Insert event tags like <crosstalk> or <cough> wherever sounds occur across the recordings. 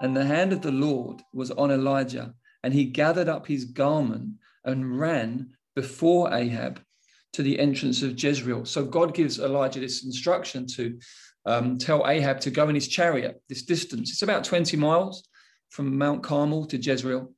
And the hand of the Lord was on Elijah, and he gathered up his garment and ran before Ahab to the entrance of Jezreel. So God gives Elijah this instruction to um, tell Ahab to go in his chariot this distance. It's about 20 miles from Mount Carmel to Jezreel.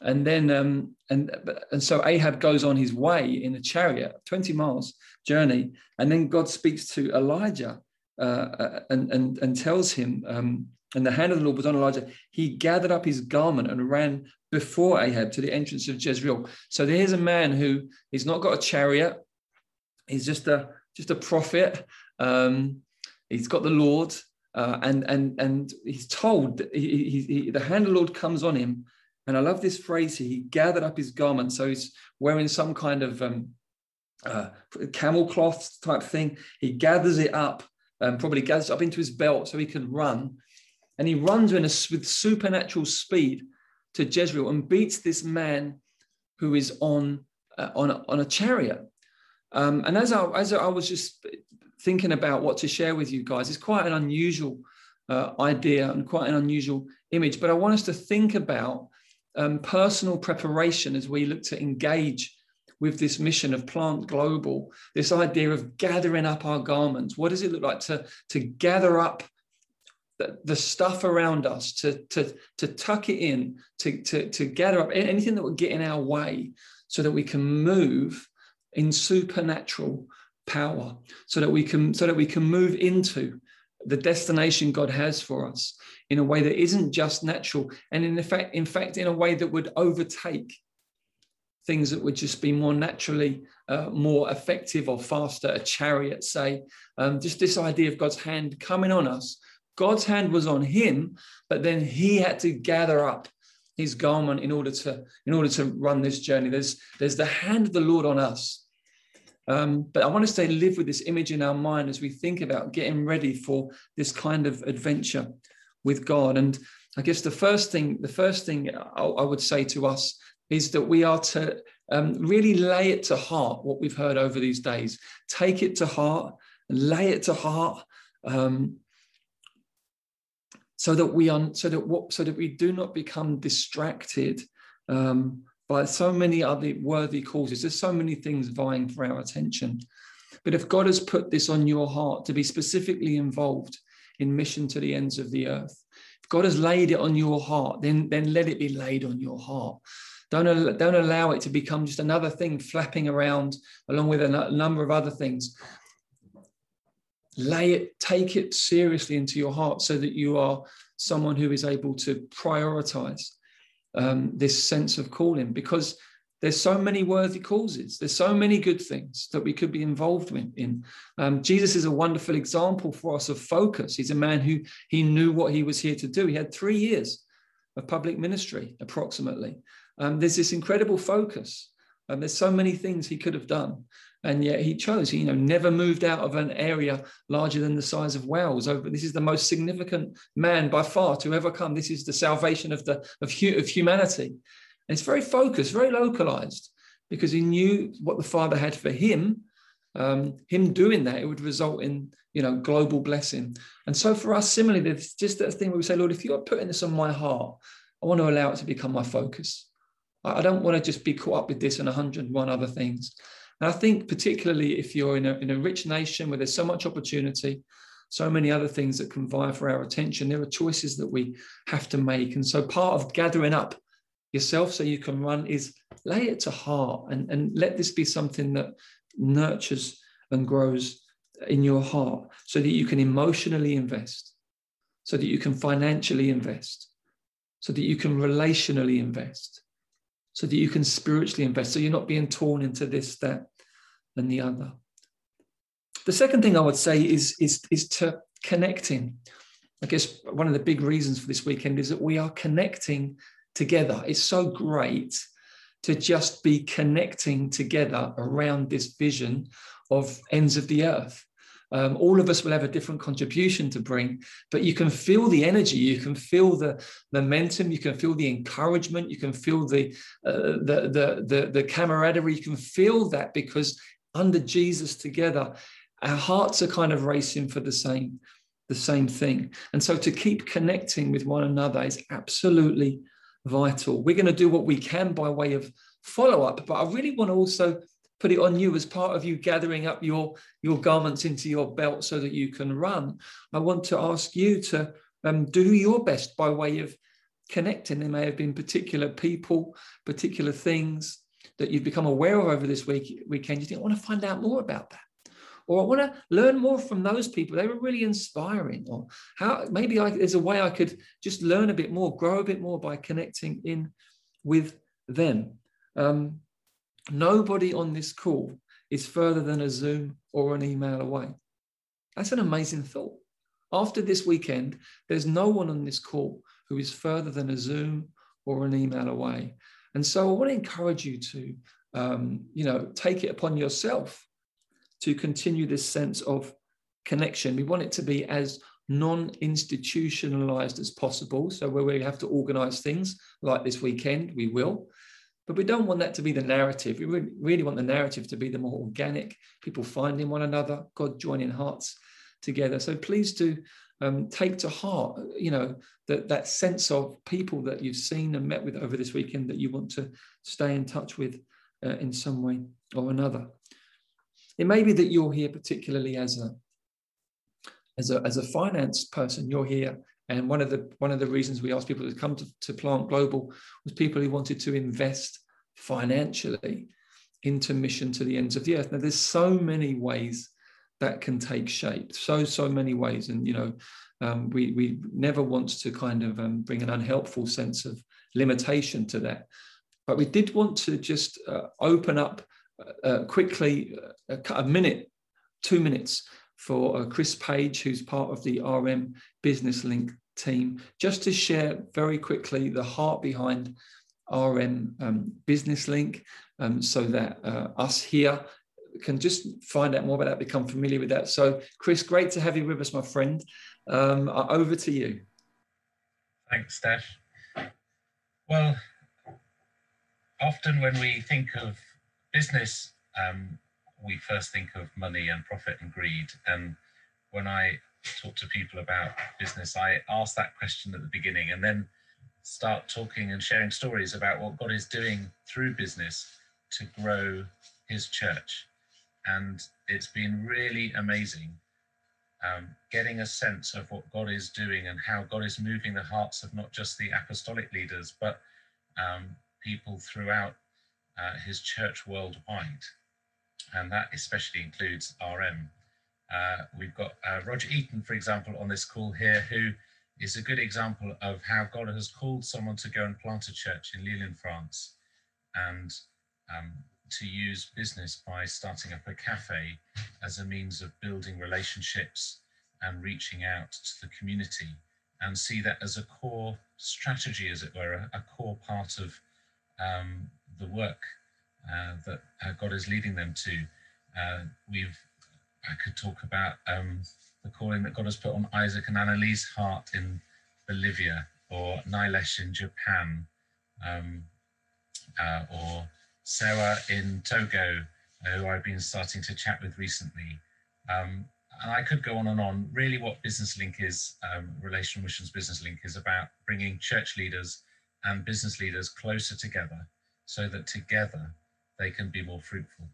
And then, um, and and so Ahab goes on his way in a chariot, 20 miles journey, and then God speaks to Elijah uh, uh, and and and tells him, um, and the hand of the Lord was on Elijah. He gathered up his garment and ran before Ahab to the entrance of Jezreel. So there's a man who he's not got a chariot. He's just a just a prophet. Um, he's got the Lord, uh, and and and he's told he, he, he, the hand of the Lord comes on him. And I love this phrase here. He gathered up his garment, so he's wearing some kind of um, uh, camel cloth type thing. He gathers it up, and probably gathers up into his belt so he can run. And he runs a, with supernatural speed to Jezreel and beats this man who is on uh, on, a, on a chariot. Um, and as I, as I was just thinking about what to share with you guys, it's quite an unusual uh, idea and quite an unusual image. But I want us to think about um, personal preparation as we look to engage with this mission of Plant Global, this idea of gathering up our garments. What does it look like to, to gather up the, the stuff around us, to, to, to tuck it in, to, to, to gather up anything that would get in our way so that we can move in supernatural power, so that we can so that we can move into the destination God has for us in a way that isn't just natural, and in fact, in fact, in a way that would overtake things that would just be more naturally uh, more effective or faster. A chariot, say, um, just this idea of God's hand coming on us. God's hand was on him, but then he had to gather up his garment in order to in order to run this journey. There's there's the hand of the Lord on us um, but I want to live with this image in our mind as we think about getting ready for this kind of adventure with God. And I guess the first thing, the first thing I, I would say to us is that we are to um, really lay it to heart what we've heard over these days. Take it to heart, lay it to heart, um, so that we are so that what so that we do not become distracted um, by so many other worthy causes. There's so many things vying for our attention. But if God has put this on your heart to be specifically involved in mission to the ends of the earth, if God has laid it on your heart, then, then let it be laid on your heart. Don't, don't allow it to become just another thing flapping around along with a number of other things. Lay it, take it seriously into your heart so that you are someone who is able to prioritize um, this sense of calling. Because there's so many worthy causes. There's so many good things that we could be involved in. Um, jesus is a wonderful example for us of focus. He's a man who he knew what he was here to do. He had three years of public ministry approximately. Um, there's this incredible focus. And there's so many things he could have done and yet he chose He, you know never moved out of an area larger than the size of wales. Over this is the most significant man by far to ever come. This is the salvation of the of, of humanity. And it's very focused very localized because he knew what the father had for him um, him doing that it would result in you know global blessing. And so for us similarly there's just that thing where we say lord if you're putting this on my heart i want to allow it to become my focus. I don't want to just be caught up with this and 101 other things and I think, particularly if you're in a, in a rich nation where there's so much opportunity, so many other things that can vie for our attention, there are choices that we have to make. And so, part of gathering up yourself so you can run is lay it to heart and, and let this be something that nurtures and grows in your heart so that you can emotionally invest, so that you can financially invest, so that you can relationally invest, so that you can spiritually invest. So you're not being torn into this, that, and the other. The second thing I would say is, is, is to connecting. I guess one of the big reasons for this weekend is that we are connecting together. It's so great to just be connecting together around this vision of ends of the earth. Um, all of us will have a different contribution to bring, but you can feel the energy, you can feel the momentum, you can feel the encouragement, you can feel the uh, the, the the the camaraderie, you can feel that because under Jesus together, our hearts are kind of racing for the same the same thing. And so to keep connecting with one another is absolutely vital. We're going to do what we can by way of follow up, but I really want to also put it on you as part of you gathering up your, your garments into your belt so that you can run. I want to ask you to um, do your best by way of connecting. There may have been particular people, particular things that you've become aware of over this week weekend. You think, I want to find out more about that or I want to learn more from those people. They were really inspiring. Or how maybe I, there's a way I could just learn a bit more, grow a bit more by connecting in with them. Um, nobody on this call is further than a Zoom or an email away. That's an amazing thought. After this weekend, there's no one on this call who is further than a Zoom or an email away. And so I want to encourage you to, um, you know, take it upon yourself to continue this sense of connection. We want it to be as non institutionalized as possible. So, where we have to organize things like this weekend, we will. But we don't want that to be the narrative. We really, want the narrative to be the more organic, people finding one another, God joining hearts together. So please do um, take to heart, you know, that, that sense of people that you've seen and met with over this weekend that you want to stay in touch with uh, in some way or another. It may be that you're here particularly as a as a as a finance person. You're here, and one of the one of the reasons we asked people to come to, to Plant Global was people who wanted to invest financially into mission to the ends of the earth. Now, there's so many ways that can take shape, so so many ways, and you know, um, we we never want to kind of um, bring an unhelpful sense of limitation to that. But we did want to just uh, open up uh, quickly, uh, a, minute, two minutes for uh, Chris Page, who's part of the RM Business Link team, just to share very quickly the heart behind RM um, Business Link um, so that uh, us here can just find out more about that, become familiar with that. So, Chris, great to have you with us, my friend. Um, over to you. Thanks, Steph. Well, often when we think of business, um, we first think of money and profit and greed. And when I talk to people about business, I ask that question at the beginning and then start talking and sharing stories about what God is doing through business to grow his church. And it's been really amazing um, getting a sense of what God is doing and how God is moving the hearts of not just the apostolic leaders, but um, people throughout uh, his church worldwide, and that especially includes RM. Uh, we've got uh, Roger Eaton, for example, on this call here, who is a good example of how God has called someone to go and plant a church in Lille France and um, to use business by starting up a cafe as a means of building relationships and reaching out to the community and see that as a core strategy, as it were, a, a core part of um, the work that uh, God is leading them to. Uh, we've I could talk about um, the calling that God has put on Isaac and Annalise Hart in Bolivia, or Nilesh in Japan, um, uh, or Sarah in Togo, who I've been starting to chat with recently. Um, and I could go on and on. Really, what Business Link is, um, Relational Missions Business Link, is about bringing church leaders and business leaders closer together so that together they can be more fruitful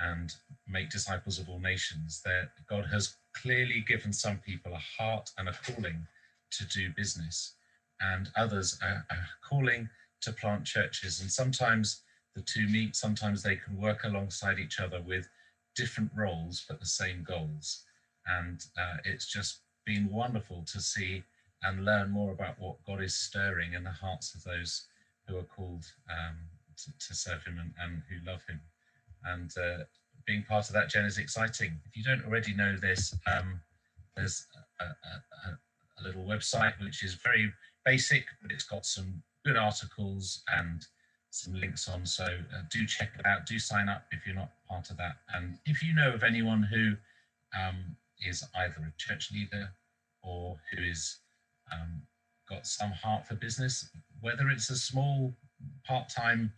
and make disciples of all nations. That God has clearly given some people a heart and a calling to do business, and others a, a calling to plant churches. And sometimes the two meet, sometimes they can work alongside each other with different roles but the same goals. And uh, it's just been wonderful to see and learn more about what God is stirring in the hearts of those who are called um, to, to serve him and, and, who love him. And uh, being part of that, Jen, is exciting. If you don't already know this, um, there's a, a, a, little website which is very basic, but it's got some good articles and some links on. So uh, do check it out. Do sign up if you're not part of that. And if you know of anyone who um, is either a church leader or who is um, got some heart for business, whether it's a small part-time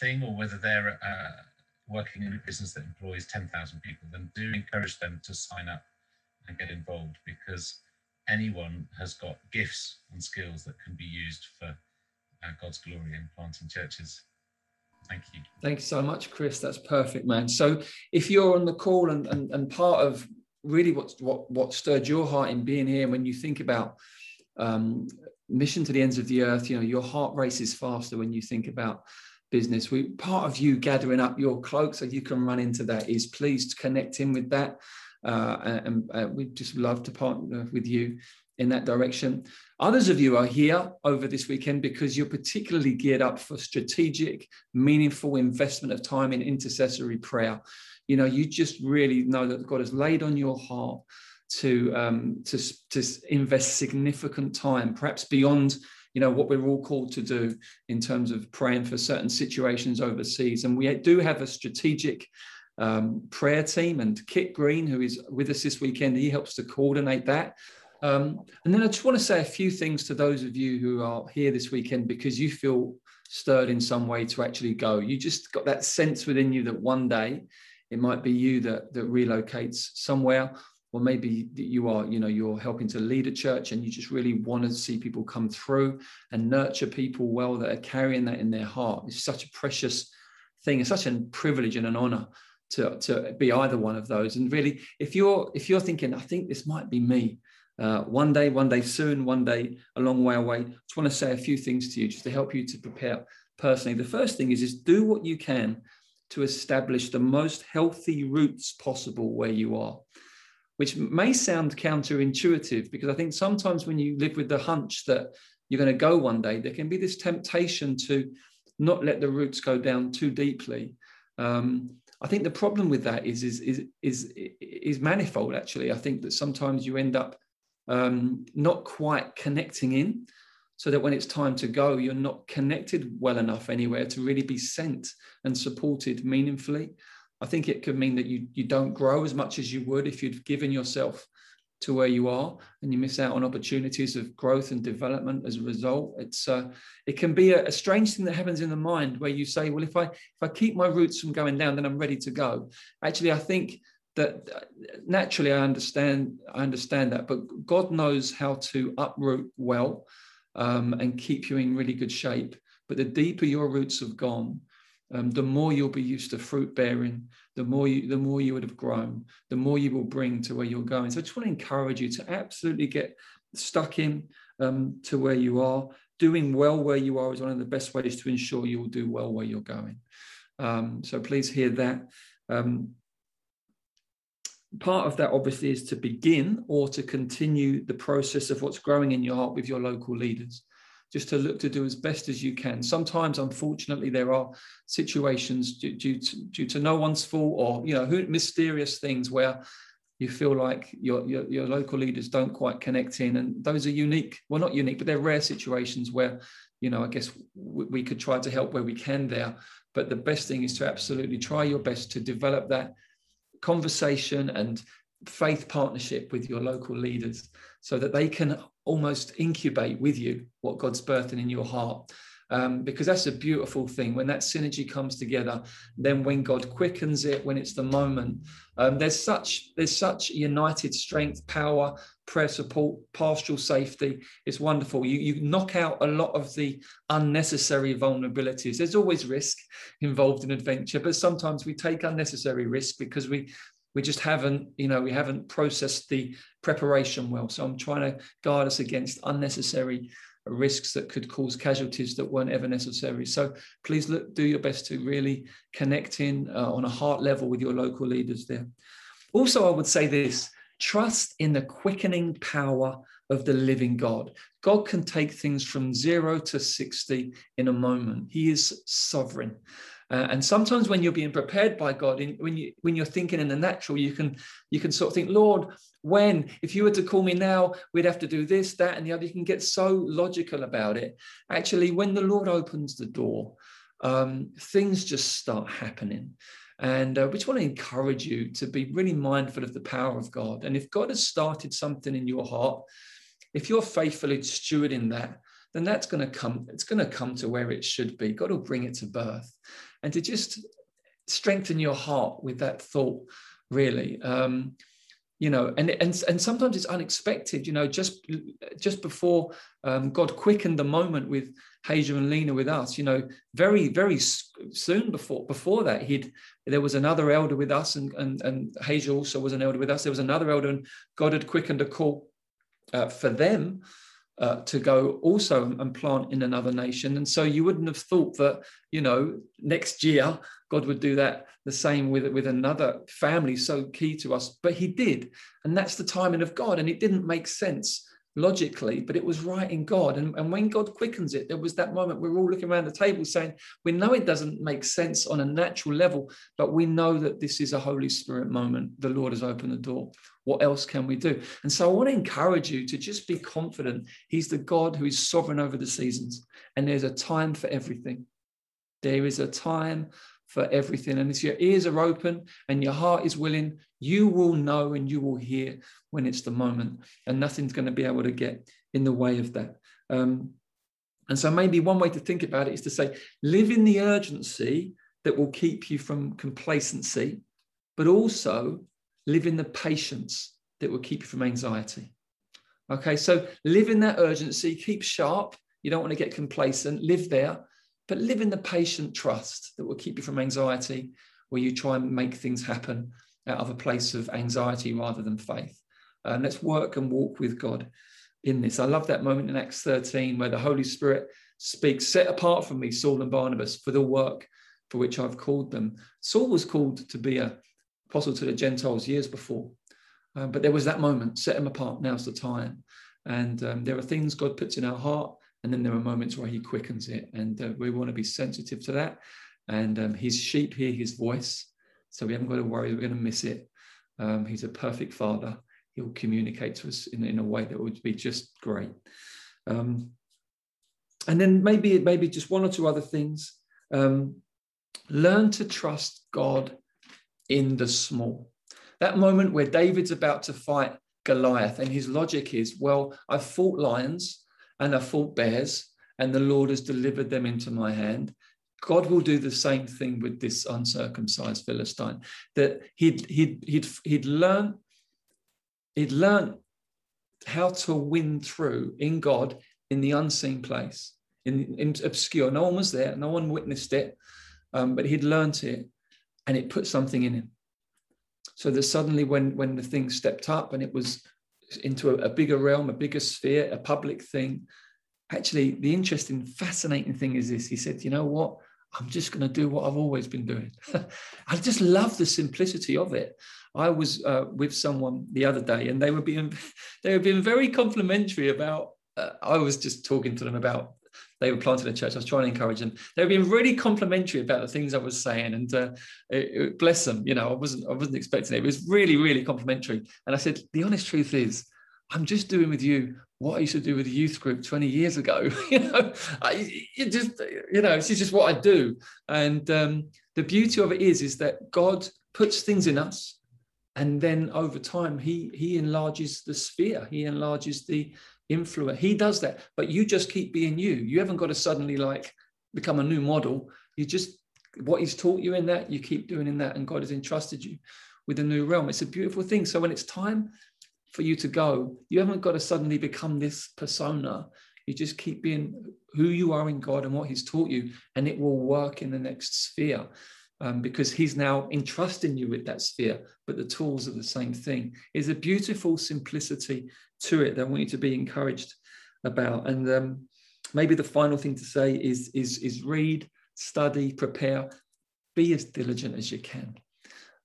thing or whether they're uh, working in a business that employs 10,000 people, then do encourage them to sign up and get involved because anyone has got gifts and skills that can be used for uh, God's glory in planting churches. Thank you. Thank you so much, Chris. That's perfect, man. So if you're on the call and, and, and part of really what, what, what stirred your heart in being here, when you think about um, mission to the ends of the earth, you know, your heart races faster when you think about business. We part of you gathering up your cloak so you can run into that is please connect in with that. Uh, and uh, we just love to partner with you in that direction. Others of you are here over this weekend because you're particularly geared up for strategic, meaningful investment of time in intercessory prayer. You know, you just really know that God has laid on your heart to um, to to invest significant time, perhaps beyond you know what we're all called to do in terms of praying for certain situations overseas. And we do have a strategic um, prayer team, and Kit Green, who is with us this weekend, he helps to coordinate that. Um, and then I just want to say a few things to those of you who are here this weekend because you feel stirred in some way to actually go. You just got that sense within you that one day it might be you that that relocates somewhere, or maybe you are, you know, you're helping to lead a church and you just really want to see people come through and nurture people well that are carrying that in their heart. It's such a precious thing. It's such a privilege and an honor to, to be either one of those. And really, if you're if you're thinking, I think this might be me, uh, one day, one day soon, one day a long way away. I just want to say a few things to you just to help you to prepare personally. The first thing is, is do what you can to establish the most healthy roots possible where you are, which may sound counterintuitive because I think sometimes when you live with the hunch that you're going to go one day, there can be this temptation to not let the roots go down too deeply. Um, I think the problem with that is, is is is is manifold. Actually, I think that sometimes you end up um, not quite connecting in so that when it's time to go, you're not connected well enough anywhere to really be sent and supported meaningfully. I think it could mean that you, you don't grow as much as you would if you'd given yourself to where you are and you miss out on opportunities of growth and development as a result it's uh, it can be a, a, strange thing that happens in the mind where you say well if i if i keep my roots from going down then i'm ready to go actually i think that naturally I understand I understand that, but God knows how to uproot well um, and keep you in really good shape. But the deeper your roots have gone, um, the more you'll be used to fruit bearing, the more you the more you would have grown, the more you will bring to where you're going. So I just want to encourage you to absolutely get stuck in um, to where you are. Doing well where you are is one of the best ways to ensure you will do well where you're going. Um, so please hear that. Um, part of that obviously is to begin or to continue the process of what's growing in your heart with your local leaders just to look to do as best as you can. Sometimes unfortunately there are situations due, due, to, due to no one's fault or you know mysterious things where you feel like your, your, your local leaders don't quite connect in. And those are unique well not unique but they're rare situations where you know i guess we could try to help where we can there. But the best thing is to absolutely try your best to develop that conversation and faith partnership with your local leaders so that they can almost incubate with you what God's birthing in your heart. Um, because that's a beautiful thing when that synergy comes together. Then when God quickens it, when it's the moment, um, there's such there's such united strength, power, prayer support, pastoral safety. It's wonderful. You you knock out a lot of the unnecessary vulnerabilities. There's always risk involved in adventure, but sometimes we take unnecessary risk because we we just haven't you know we haven't processed the preparation well so i'm trying to guard us against unnecessary risks that could cause casualties that weren't ever necessary. So please look, do your best to really connect in uh, on a heart level with your local leaders there. Also, I would say this trust in the quickening power of the living God. God can take things from zero to 60 in a moment, He is sovereign. Uh, and sometimes when you're being prepared by God, in, when you when you're thinking in the natural, you can you can sort of think, Lord, when if you were to call me now, we'd have to do this, that, and the other. You can get so logical about it. Actually, when the Lord opens the door, um, things just start happening. And uh, we just want to encourage you to be really mindful of the power of God. And if God has started something in your heart, if you're faithfully stewarding that, then that's going to come, it's going to come to where it should be. God will bring it to birth and to just strengthen your heart with that thought, really. Um, you know and and and sometimes it's unexpected you know just just before um, god quickened the moment with Haja and Lena with us you know very very soon before before that he'd there was another elder with us and and and Haja also was an elder with us there was another elder and god had quickened a call uh, for them uh, to go also and plant in another nation. And so you wouldn't have thought that, you know, next year God would do that the same with, with another family so key to us. But he did. And that's the timing of God. And it didn't make sense logically, but it was right in God. And, and when God quickens it, there was that moment we're all looking around the table saying, we know it doesn't make sense on a natural level, but we know that this is a Holy Spirit moment. The Lord has opened the door. What else can we do? And so I want to encourage you to just be confident. He's the God who is sovereign over the seasons, and there's a time for everything. There is a time for everything. And if your ears are open and your heart is willing, you will know and you will hear when it's the moment, and nothing's going to be able to get in the way of that. Um, and so, maybe one way to think about it is to say, live in the urgency that will keep you from complacency, but also live in the patience that will keep you from anxiety. Okay, so live in that urgency, keep sharp. You don't want to get complacent, live there, but live in the patient trust that will keep you from anxiety, where you try and make things happen out of a place of anxiety rather than faith. Um, let's work and walk with God in this. I love that moment in Acts 13 where the Holy Spirit speaks, set apart from me, Saul and Barnabas, for the work for which I've called them. Saul was called to be a apostle to the Gentiles years before. Um, but there was that moment, set him apart, now's the time. And um, there are things God puts in our heart and then there are moments where he quickens it. And uh, we want to be sensitive to that. And um, his sheep hear his voice. So we haven't got to worry we're going to miss it. Um, he's a perfect father. He'll communicate to us in, in a way that would be just great. Um, and then maybe maybe just one or two other things. Um, learn to trust God in the small. That moment where David's about to fight Goliath, and his logic is, well, I've fought lions, and fought bears, and the Lord has delivered them into my hand. God will do the same thing with this uncircumcised Philistine. That he'd he'd he'd he'd learn he'd learn how to win through in God in the unseen place, in, in obscure. No one was there, no one witnessed it, um, but he'd learned it, and it put something in him. So that suddenly, when when the thing stepped up and it was into a, a bigger realm, a bigger sphere, a public thing. Actually, the interesting, fascinating thing is this. He said, you know what? I'm just going to do what I've always been doing. <laughs> I just love the simplicity of it. I was uh, with someone the other day, and they were being <laughs> they were being very complimentary about. Uh, I was just talking to them about they were planting a church. I was trying to encourage them. They were being really complimentary about the things I was saying, and uh, it, it, bless them. You know, I wasn't I wasn't expecting it. It was really really complimentary. And I said, the honest truth is, I'm just doing with you what I used to do with the youth group 20 years ago. <laughs> you know, I, it just you know, is just what I do. And um, the beauty of it is, is that God puts things in us and then over time he he enlarges the sphere he enlarges the influence. He does that, but you just keep being you. You haven't got to suddenly like become a new model. You just what he's taught you in that, you keep doing in that, and God has entrusted you with a new realm. It's a beautiful thing. So when it's time for you to go, you haven't got to suddenly become this persona. You just keep being who you are in God and what He's taught you, and it will work in the next sphere. Um, because he's now entrusting you with that sphere, but the tools are the same thing. Is a beautiful simplicity to it that I want you to be encouraged about. And um, maybe the final thing to say is, is, is read, study, prepare, be as diligent as you can.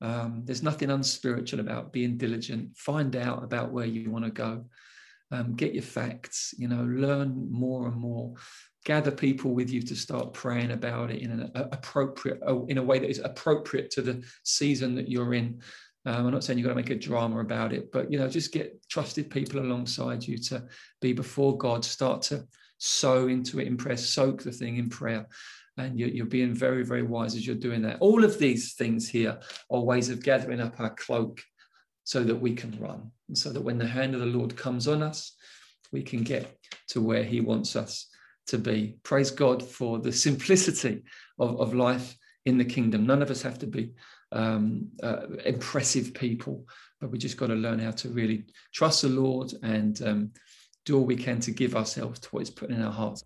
Um, there's nothing unspiritual about being diligent. Find out about where you want to go. Um, get your facts, you know, learn more and more. Gather people with you to start praying about it in an appropriate, in a way that is appropriate to the season that you're in. Um, I'm not saying you've got to make a drama about it, but you know, just get trusted people alongside you to be before God. Start to sow into it in prayer, soak the thing in prayer, and you're, you're being very, very wise as you're doing that. All of these things here are ways of gathering up our cloak so that we can run, and so that when the hand of the Lord comes on us, we can get to where He wants us to be. Praise God for the simplicity of, of life in the kingdom. None of us have to be um, uh, impressive people, but we just got to learn how to really trust the Lord and um, do all we can to give ourselves to what He's put in our hearts.